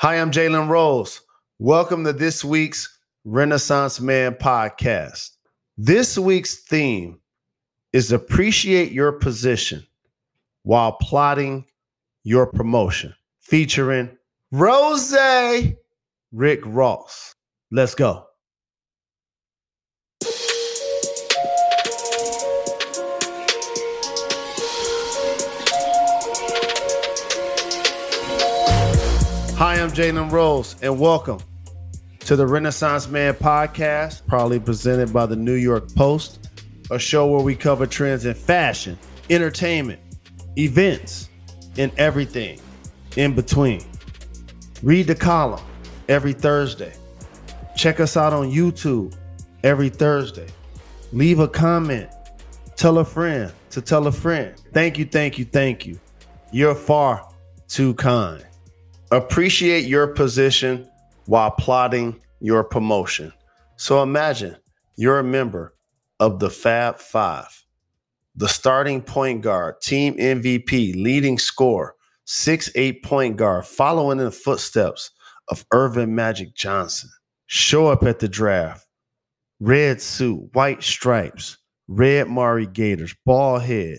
Hi, I'm Jalen Rose. Welcome to this week's Renaissance Man podcast. This week's theme is appreciate your position while plotting your promotion, featuring Rose Rick Ross. Let's go. Hi, I'm Jalen Rose, and welcome to the Renaissance Man podcast, proudly presented by the New York Post, a show where we cover trends in fashion, entertainment, events, and everything in between. Read the column every Thursday. Check us out on YouTube every Thursday. Leave a comment. Tell a friend to tell a friend. Thank you, thank you, thank you. You're far too kind. Appreciate your position while plotting your promotion. So imagine you're a member of the Fab Five, the starting point guard, team MVP, leading scorer, six eight point guard, following in the footsteps of Earvin Magic Johnson. Show up at the draft, red suit, white stripes, red Mauri Gators, ball head,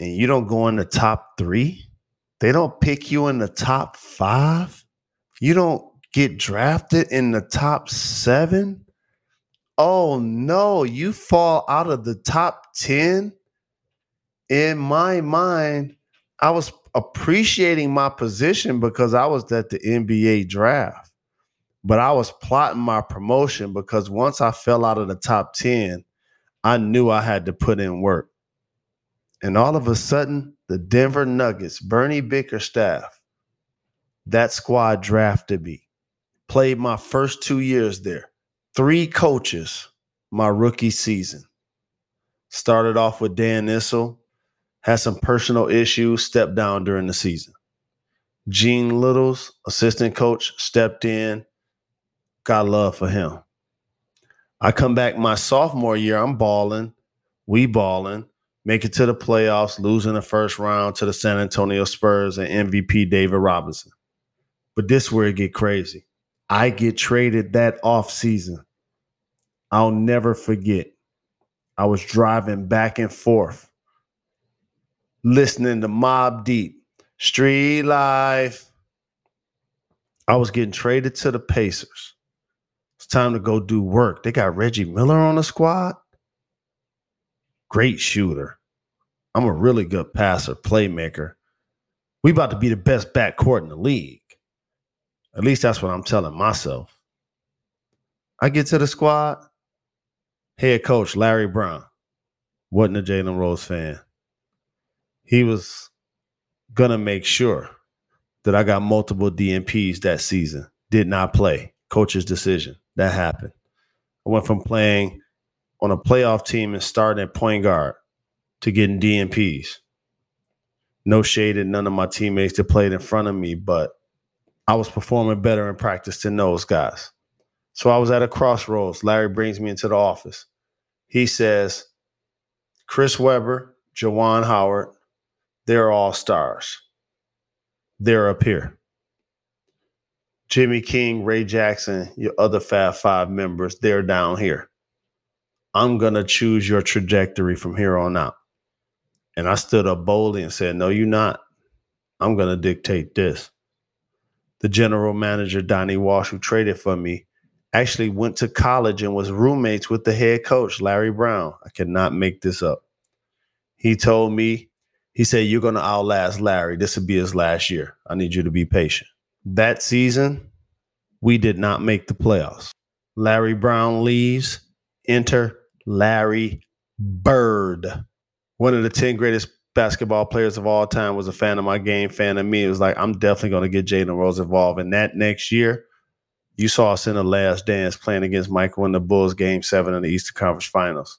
and you don't go in the top three? They don't pick you in the top five. You don't get drafted in the top seven. Oh no, you fall out of the top 10. In my mind, I was appreciating my position because I was at the NBA draft, but I was plotting my promotion because once I fell out of the top 10, I knew I had to put in work. And all of a sudden, the Denver Nuggets, Bernie Bickerstaff, that squad drafted me. Played my first two years there. Three coaches my rookie season. Started off with Dan Issel, had some personal issues, stepped down during the season. Gene Littles, assistant coach, stepped in. Got love for him. I come back my sophomore year, I'm balling, we balling make it to the playoffs, losing the first round to the San Antonio Spurs and MVP David Robinson. But this where it get crazy. I get traded that off season. I'll never forget. I was driving back and forth, listening to Mobb Deep, Street Life. I was getting traded to the Pacers. It's time to go do work. They got Reggie Miller on the squad great shooter. I'm a really good passer, playmaker. We about to be the best backcourt in the league. At least that's what I'm telling myself. I get to the squad. Head coach Larry Brown wasn't a Jalen Rose fan. He was gonna make sure that I got multiple DNPs that season. Did not play. Coach's decision. That happened. I went from playing on a playoff team and starting at point guard to getting DNPs. No shade at none of my teammates that played in front of me, but I was performing better in practice than those guys. So I was at a crossroads. Larry brings me into the office. He says, Chris Webber, Juwan Howard, they're all stars. They're up here. Jimmy King, Ray Jackson, your other Fab Five members, they're down here. I'm going to choose your trajectory from here on out. And I stood up boldly and said, No, you're not. I'm going to dictate this. The general manager, Donnie Walsh, who traded for me, actually went to college and was roommates with the head coach, Larry Brown. I cannot make this up. He told me, he said, You're going to outlast Larry. This will be his last year. I need you to be patient. That season, we did not make the playoffs. Larry Brown leaves, enter Larry Bird. One of the 10 greatest basketball players of all time was a fan of my game, fan of me. It was like, I'm definitely going to get Jalen Rose involved. And that next year, you saw us in the last dance playing against Michael in the Bulls game seven in the Eastern Conference Finals.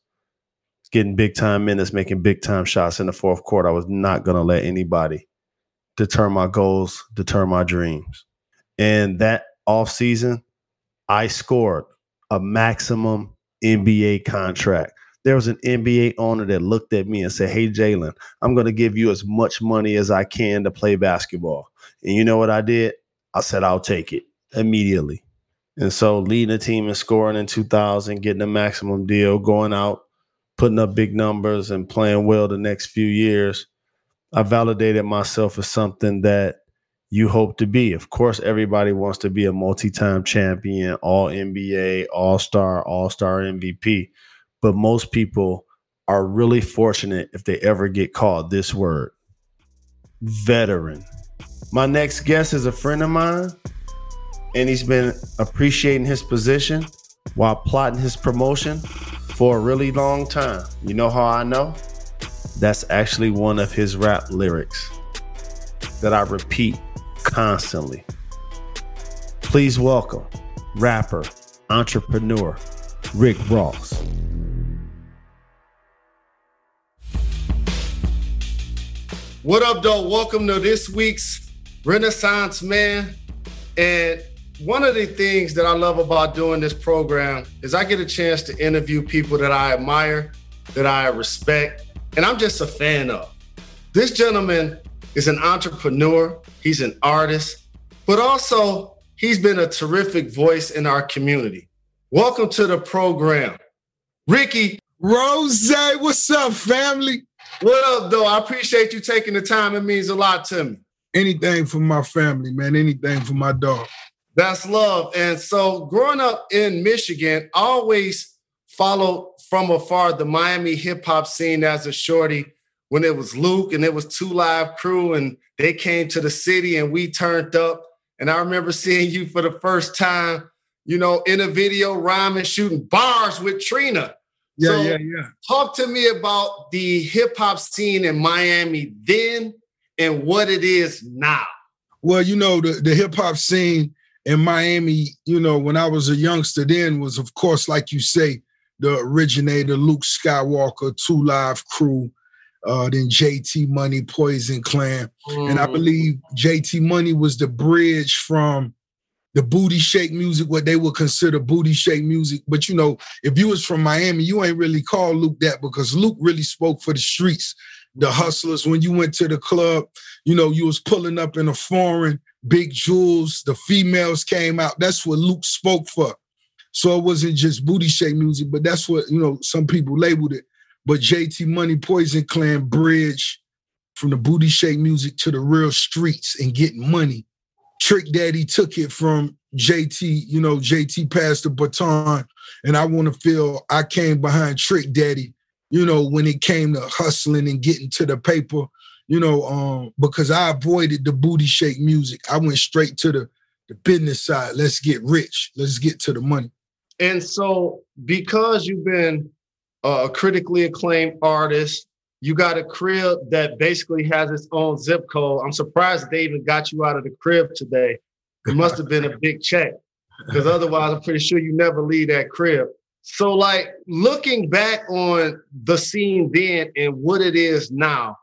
Getting big time minutes, making big time shots in the fourth quarter. I was not going to let anybody deter my goals, deter my dreams. And that off season, I scored a maximum NBA contract. There was an NBA owner that looked at me and said, Hey, Jalen, I'm going to give you as much money as I can to play basketball. And you know what I did? I said, I'll take it immediately. And so leading a team and scoring in 2000, getting a maximum deal, going out, putting up big numbers and playing well the next few years, I validated myself as something that you hope to be. Of course, everybody wants to be a multi time champion, all NBA, all star, all star MVP. But most people are really fortunate if they ever get called this word veteran. My next guest is a friend of mine, and he's been appreciating his position while plotting his promotion for a really long time. You know how I know? That's actually one of his rap lyrics that I repeat constantly. Please welcome rapper, entrepreneur, Rick Ross. What up, though? Welcome to this week's Renaissance Man. And one of the things that I love about doing this program is I get a chance to interview people that I admire, that I respect, and I'm just a fan of. This gentleman is an entrepreneur, he's an artist, but also he's been a terrific voice in our community. Welcome to the program. Ricky. Rose, what's up, family? What up, though? I appreciate you taking the time. It means a lot to me. Anything for my family, man. Anything for my dog. That's love. And so, growing up in Michigan, I always followed from afar the Miami hip hop scene as a shorty when it was Luke and it was Two Live Crew, and they came to the city and we turned up. And I remember seeing you for the first time, you know, in a video rhyming, shooting bars with Trina. Yeah, so yeah, yeah. Talk to me about the hip hop scene in Miami then and what it is now. Well, you know, the, the hip hop scene in Miami, you know, when I was a youngster then was, of course, like you say, the originator, Luke Skywalker, Two Live Crew, uh, then JT Money, Poison Clan. Mm. And I mm. believe JT Money was the bridge from the booty shake music, what they would consider booty shake music. But you know, if you was from Miami, you ain't really call Luke that because Luke really spoke for the streets, the hustlers. When you went to the club, you know, you was pulling up in a foreign, big jewels, the females came out. That's what Luke spoke for. So it wasn't just booty shake music, but that's what, you know, some people labeled it. But JT Money Poison Clan bridge from the booty shake music to the real streets and getting money Trick Daddy took it from JT, you know, JT passed the baton. And I want to feel I came behind Trick Daddy, you know, when it came to hustling and getting to the paper, you know, um, because I avoided the booty shake music. I went straight to the, the business side. Let's get rich. Let's get to the money. And so, because you've been a critically acclaimed artist, you got a crib that basically has its own zip code. I'm surprised they even got you out of the crib today. It must have been a big check because otherwise, I'm pretty sure you never leave that crib. So, like looking back on the scene then and what it is now,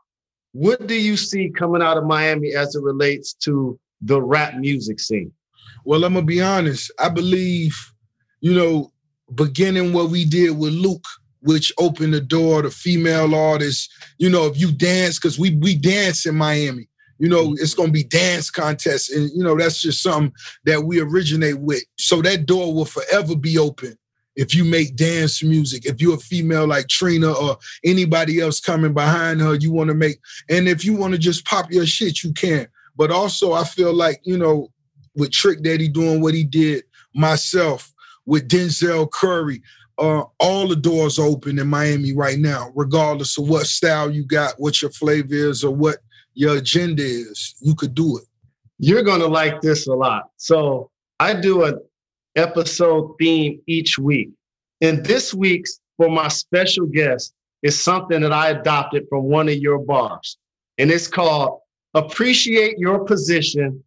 what do you see coming out of Miami as it relates to the rap music scene? Well, I'm gonna be honest. I believe, you know, beginning what we did with Luke which opened the door to female artists. You know, if you dance, because we we dance in Miami. You know, mm-hmm. it's gonna be dance contests, and you know that's just something that we originate with. So that door will forever be open if you make dance music. If you're a female like Trina or anybody else coming behind her, you want to make. And if you want to just pop your shit, you can. But also, I feel like you know, with Trick Daddy doing what he did, myself with Denzel Curry uh, all the doors open in Miami right now, regardless of what style you got, what your flavor is, or what your agenda is. You could do it. You're gonna like this a lot. So I do an episode theme each week, and this week's for my special guest is something that I adopted from one of your bars, and it's called "Appreciate Your Position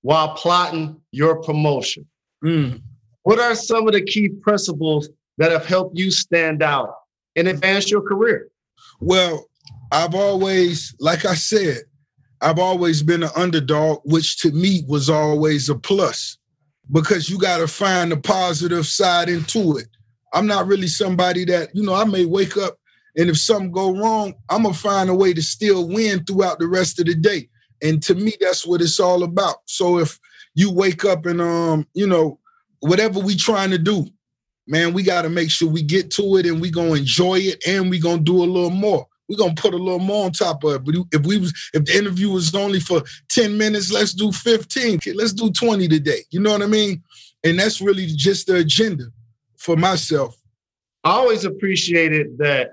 While Plotting Your Promotion." Mm. What are some of the key principles that have helped you stand out and advance your career? Well, I've always, like I said, I've always been an underdog, which to me was always a plus because you got to find the positive side into it. I'm not really somebody that, you know, I may wake up and if something go wrong, I'm going to find a way to still win throughout the rest of the day. And to me, that's what it's all about. So if, you wake up and um, you know, whatever we trying to do, man, we got to make sure we get to it and we gonna enjoy it and we gonna do a little more. we gonna put a little more on top of it. But if we was if the interview was only for 10 minutes, let's do 15. Let's do 20 today. You know what I mean? And that's really just the agenda for myself. I always appreciated that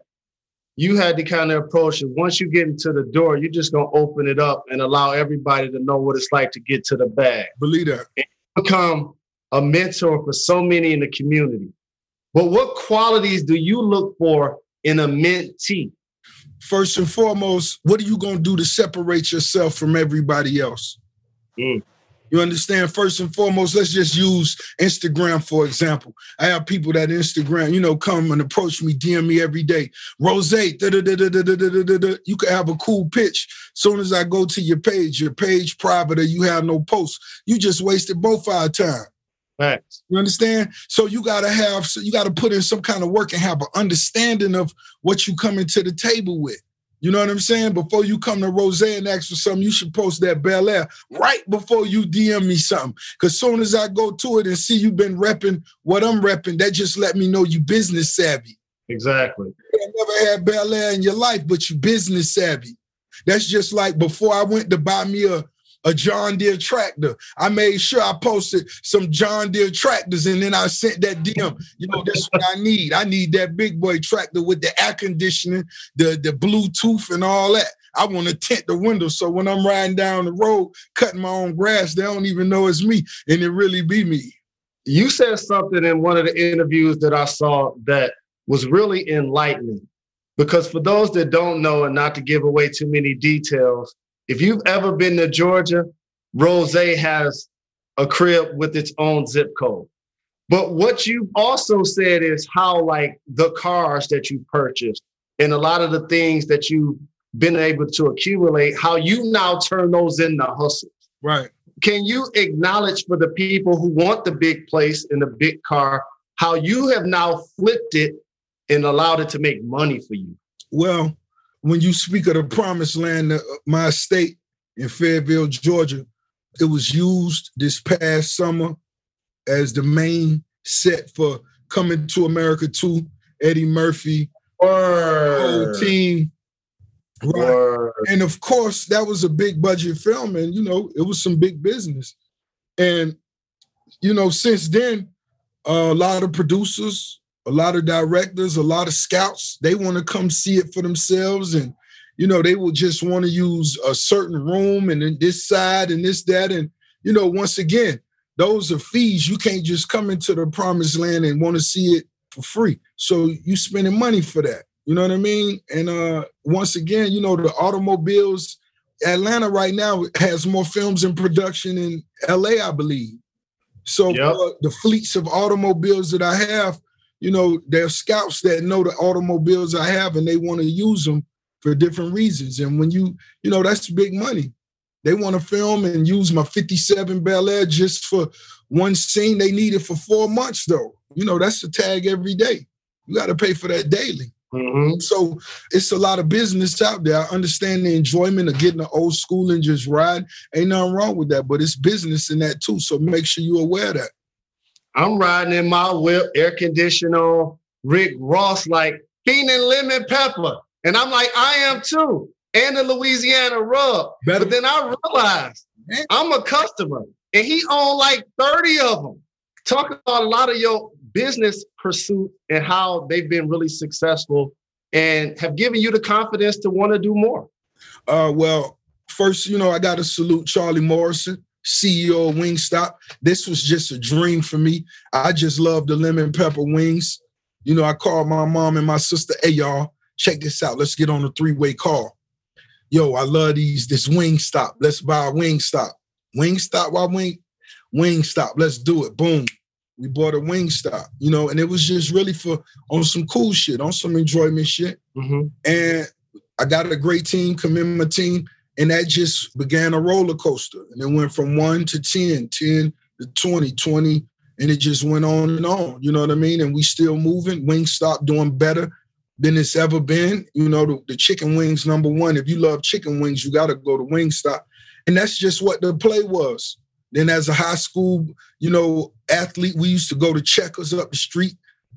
you had to kind of approach it. Once you get into the door, you're just gonna open it up and allow everybody to know what it's like to get to the bag. Believe that. Become a mentor for so many in the community. But what qualities do you look for in a mentee? First and foremost, what are you gonna do to separate yourself from everybody else? Mm. You understand? First and foremost, let's just use Instagram for example. I have people that Instagram, you know, come and approach me, DM me every day. Rose, you can have a cool pitch. Soon as I go to your page, your page private or you have no posts, you just wasted both our time. You understand? So you gotta have, so you gotta put in some kind of work and have an understanding of what you coming to the table with. You know what I'm saying? Before you come to Rose and ask for something, you should post that Belaire right before you DM me something. Cause soon as I go to it and see you've been repping what I'm repping, that just let me know you business savvy. Exactly. You never had Belaire in your life, but you business savvy. That's just like before I went to buy me a a John Deere tractor. I made sure I posted some John Deere tractors and then I sent that DM. You know, that's what I need. I need that big boy tractor with the air conditioning, the, the Bluetooth, and all that. I want to tint the window so when I'm riding down the road, cutting my own grass, they don't even know it's me, and it really be me. You said something in one of the interviews that I saw that was really enlightening. Because for those that don't know, and not to give away too many details, if you've ever been to Georgia, Rose has a crib with its own zip code. But what you've also said is how, like, the cars that you purchased and a lot of the things that you've been able to accumulate, how you now turn those into hustles. Right. Can you acknowledge for the people who want the big place and the big car, how you have now flipped it and allowed it to make money for you? Well, when you speak of the promised land, uh, my state in Fayetteville, Georgia, it was used this past summer as the main set for Coming to America 2, Eddie Murphy, whole team. Right. And of course, that was a big budget film, and you know, it was some big business. And you know, since then, uh, a lot of producers, a lot of directors, a lot of scouts, they want to come see it for themselves. And, you know, they will just want to use a certain room and then this side and this, that. And, you know, once again, those are fees. You can't just come into the promised land and want to see it for free. So you spending money for that. You know what I mean? And uh once again, you know, the automobiles, Atlanta right now has more films in production in LA, I believe. So yep. uh, the fleets of automobiles that I have, you know, there's scouts that know the automobiles I have and they want to use them for different reasons. And when you, you know, that's big money. They want to film and use my 57 Bel Air just for one scene. They need it for four months, though. You know, that's a tag every day. You got to pay for that daily. Mm-hmm. So it's a lot of business out there. I understand the enjoyment of getting the old school and just ride. Ain't nothing wrong with that, but it's business in that too. So make sure you're aware of that. I'm riding in my whip, air conditioner Rick Ross like Keenan Lemon Pepper. And I'm like, I am too. And the Louisiana rub. Better. But then I realized I'm a customer and he owned like 30 of them. Talk about a lot of your business pursuit and how they've been really successful and have given you the confidence to want to do more. Uh, well, first, you know, I got to salute Charlie Morrison. CEO of Wingstop. This was just a dream for me. I just love the lemon pepper wings. You know, I called my mom and my sister, hey, y'all, check this out. Let's get on a three way call. Yo, I love these, this Wingstop. Let's buy a Wingstop. Wingstop, why Wing? Wingstop, let's do it. Boom. We bought a Wingstop, you know, and it was just really for on some cool shit, on some enjoyment shit. Mm-hmm. And I got a great team, commend my team. And that just began a roller coaster. And it went from one to 10, 10 to 20, 20, and it just went on and on. You know what I mean? And we still moving. Wingstop doing better than it's ever been. You know, the, the chicken wings, number one. If you love chicken wings, you got to go to Wingstop. And that's just what the play was. Then as a high school, you know, athlete, we used to go to checkers up the street,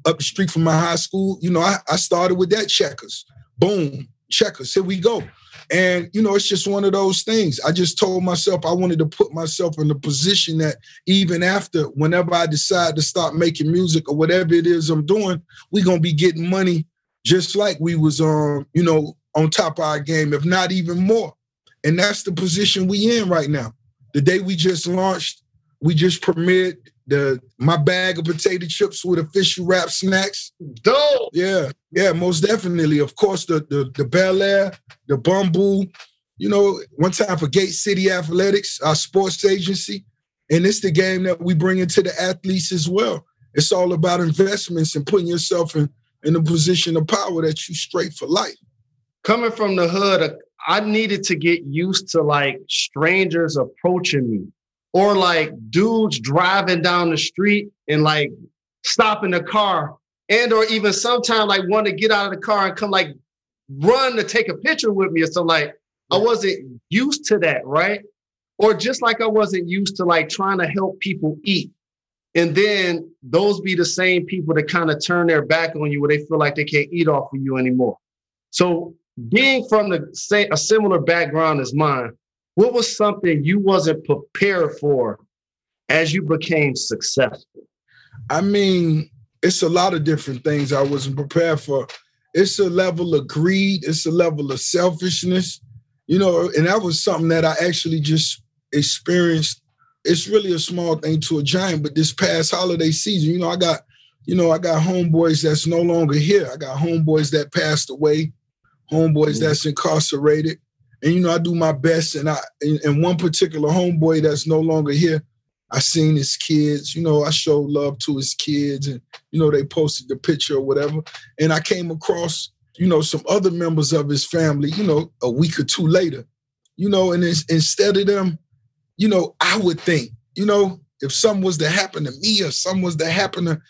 up the street from my high school. You know, I, I started with that checkers. Boom, checkers. Here we go. And, you know, it's just one of those things. I just told myself I wanted to put myself in a position that even after, whenever I decide to start making music or whatever it is I'm doing, we're going to be getting money just like we was on, you know, on top of our game, if not even more. And that's the position we in right now. The day we just launched, we just premiered the my bag of potato chips with official rap snacks. Dope. Yeah, yeah, most definitely. Of course, the the the Belaire, the Bumbu. You know, one time for Gate City Athletics, our sports agency, and it's the game that we bring into the athletes as well. It's all about investments and putting yourself in in a position of power that you straight for life. Coming from the hood, I needed to get used to like strangers approaching me or like dudes driving down the street and like stopping the car and or even sometimes like want to get out of the car and come like run to take a picture with me or something like I wasn't used to that, right? Or just like I wasn't used to like trying to help people eat. And then those be the same people that kind of turn their back on you where they feel like they can't eat off of you anymore. So being from the same a similar background as mine, what was something you wasn't prepared for as you became successful? I mean, it's a lot of different things I wasn't prepared for. It's a level of greed, it's a level of selfishness, you know, and that was something that I actually just experienced. It's really a small thing to a giant, but this past holiday season, you know, I got, you know, I got homeboys that's no longer here. I got homeboys that passed away, homeboys mm-hmm. that's incarcerated and you know I do my best. And I and one particular homeboy that's no longer here, I seen his kids. You know, I showed love to his kids, and you know they posted the picture or whatever. And I came across you know some other members of his family. You know, a week or two later. You know, and instead of them, you know, I would think, you know, if something was to happen to me or something was to happen to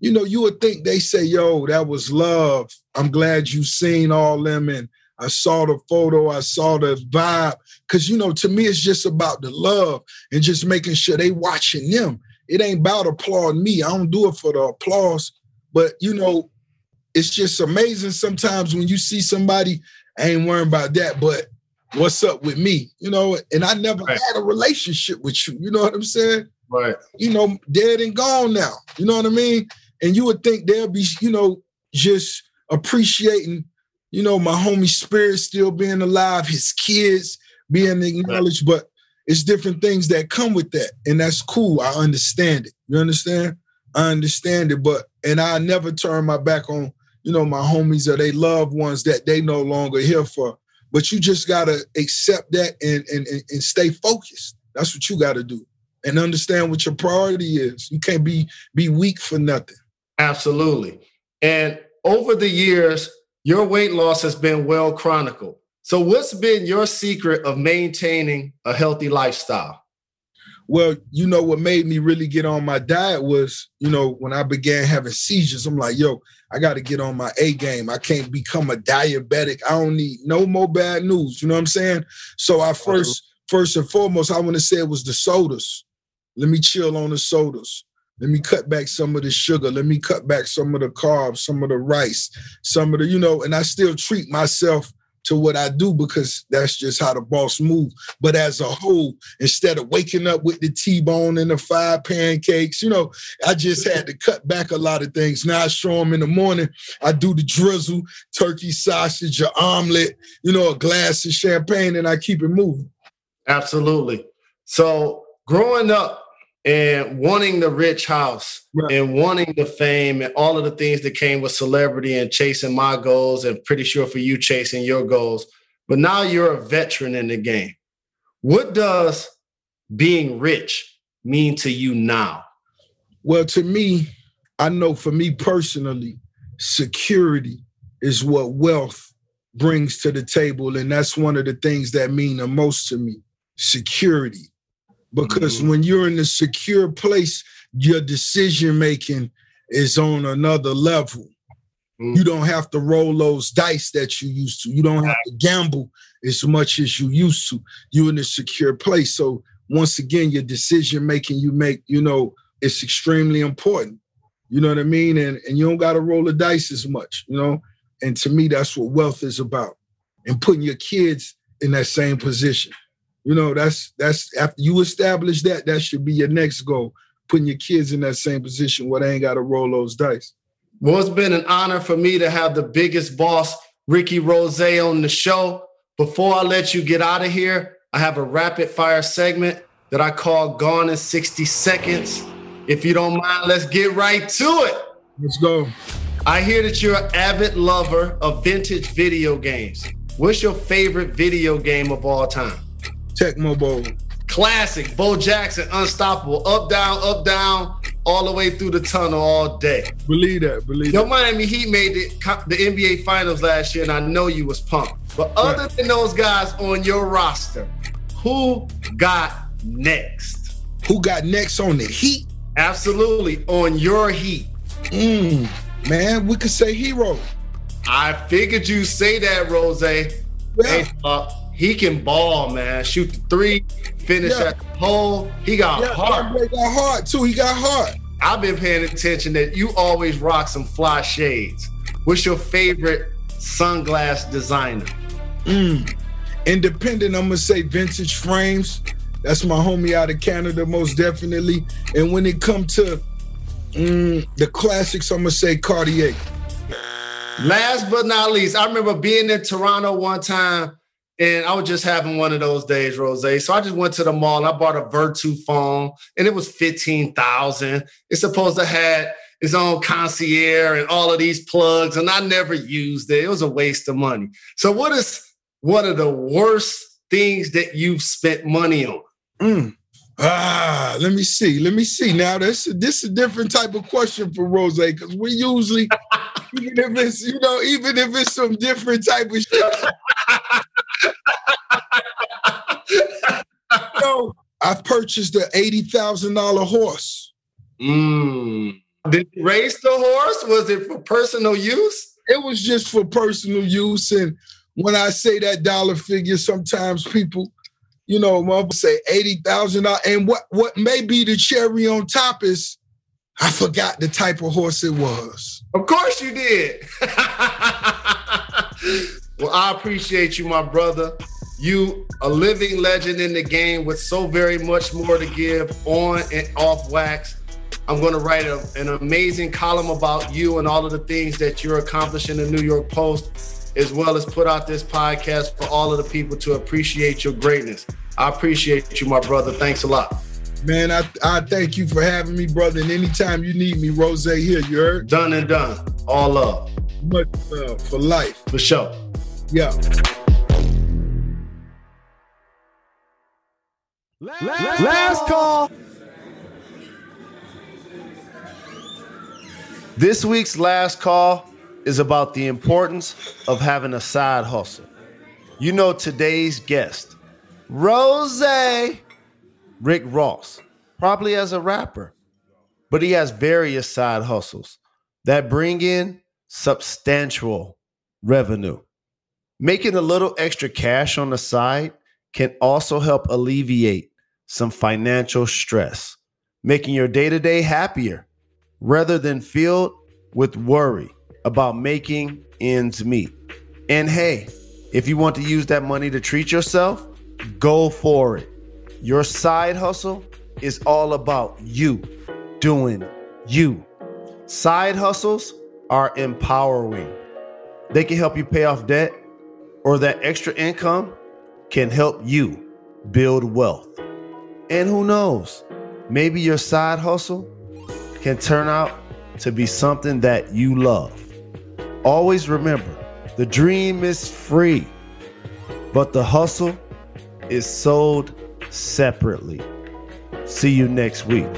you know, you would think they say, yo, that was love. I'm glad you seen all them and I saw the photo, I saw the vibe. Cause you know, to me, it's just about the love and just making sure they watching them. It ain't about applauding me. I don't do it for the applause. But you know, it's just amazing sometimes when you see somebody, I ain't worrying about that, but what's up with me? You know, and I never right. had a relationship with you. You know what I'm saying? Right. You know, dead and gone now. You know what I mean? And you would think they'll be, you know, just appreciating you know, my homie spirit still being alive, his kids being acknowledged, but it's different things that come with that. And that's cool. I understand it. You understand? I understand it. But and I never turn my back on, you know, my homies or they loved ones that they no longer here for. But you just gotta accept that and and, and stay focused. That's what you gotta do. And understand what your priority is. You can't be be weak for nothing. Absolutely. And over the years, your weight loss has been well chronicled. So, what's been your secret of maintaining a healthy lifestyle? Well, you know what made me really get on my diet was, you know, when I began having seizures, I'm like, yo, I got to get on my A game. I can't become a diabetic. I don't need no more bad news. You know what I'm saying? So I first, uh-huh. first and foremost, I want to say it was the sodas. Let me chill on the sodas. Let me cut back some of the sugar. Let me cut back some of the carbs, some of the rice, some of the, you know, and I still treat myself to what I do because that's just how the boss move. But as a whole, instead of waking up with the T-bone and the five pancakes, you know, I just had to cut back a lot of things. Now I show them in the morning. I do the drizzle, turkey sausage, your omelet, you know, a glass of champagne, and I keep it moving. Absolutely. So growing up, and wanting the rich house right. and wanting the fame and all of the things that came with celebrity and chasing my goals and pretty sure for you chasing your goals. But now you're a veteran in the game. What does being rich mean to you now? Well to me i know for me personally security is what wealth brings to the table. And that's one of the things that mean the most to me security because mm-hmm. when you're in a secure place, your decision making is on another level. Mm-hmm. You don't have to roll those dice that you used to. You don't have to gamble as much as you used to. You're in a secure place. So once again, your decision making you make, you know, it's extremely important. You know what I mean? And and you don't gotta roll the dice as much, you know. And to me, that's what wealth is about. And putting your kids in that same position. You know, that's that's after you establish that, that should be your next goal. Putting your kids in that same position where they ain't got to roll those dice. Well, it's been an honor for me to have the biggest boss, Ricky Rose, on the show. Before I let you get out of here, I have a rapid fire segment that I call Gone in 60 Seconds. If you don't mind, let's get right to it. Let's go. I hear that you're an avid lover of vintage video games. What's your favorite video game of all time? Tecmo Bowl. Classic. Bo Jackson, unstoppable. Up, down, up, down, all the way through the tunnel all day. Believe that. Believe Your that. Miami Heat made the, the NBA Finals last year, and I know you was pumped. But other than those guys on your roster, who got next? Who got next on the Heat? Absolutely, on your Heat. Mm, man, we could say Herro. I figured you say that, Rose. Yeah. Hey, uh, he can ball, man. Shoot the three, finish Yeah. at the pole. He got Yeah, heart. Andre got heart too. He got heart. I've been paying attention that you always rock some fly shades. What's your favorite sunglass designer? Mm. Independent, I'm gonna say vintage frames. That's my homie out of Canada, most definitely. And when it come to mm, the classics, I'm gonna say Cartier. Last but not least, I remember being in Toronto one time and I was just having one of those days, Rose. So I just went to the mall and I bought a Vertu phone and it was 15,000. It's supposed to have its own concierge and all of these plugs and I never used it. It was a waste of money. So what is one of the worst things that you've spent money on? Mm. Ah, let me see. Let me see. Now this this is a different type of question for Rose because we usually, even if it's you know, even if it's some different type of shit. so I purchased an eighty thousand dollar horse. Mm. Did you race the horse? Was it for personal use? It was just for personal use, and when I say that dollar figure, sometimes people, you know, mother say eighty thousand dollars, and what what may be the cherry on top is I forgot the type of horse it was. Of course you did. well, I appreciate you, my brother. You a living legend in the game with so very much more to give on and off wax. I'm going to write a, an amazing column about you and all of the things that you're accomplishing in the New York Post, as well as put out this podcast for all of the people to appreciate your greatness. I appreciate you, my brother. Thanks a lot. Man, I, I thank you for having me, brother. And anytime you need me, Rose here, you heard? Done and done. All love. Much love for life. For sure. Yeah. Last, last call. This week's last call is about the importance of having a side hustle. You know today's guest, Rose Rick Ross, probably as a rapper, but he has various side hustles that bring in substantial revenue. Making a little extra cash on the side can also help alleviate some financial stress, making your day to day happier rather than filled with worry about making ends meet. And hey, if you want to use that money to treat yourself, go for it. Your side hustle is all about you doing you. Side hustles are empowering. They can help you pay off debt, or that extra income can help you build wealth. And who knows, maybe your side hustle can turn out to be something that you love. Always remember the dream is free, but the hustle is sold separately. See you next week.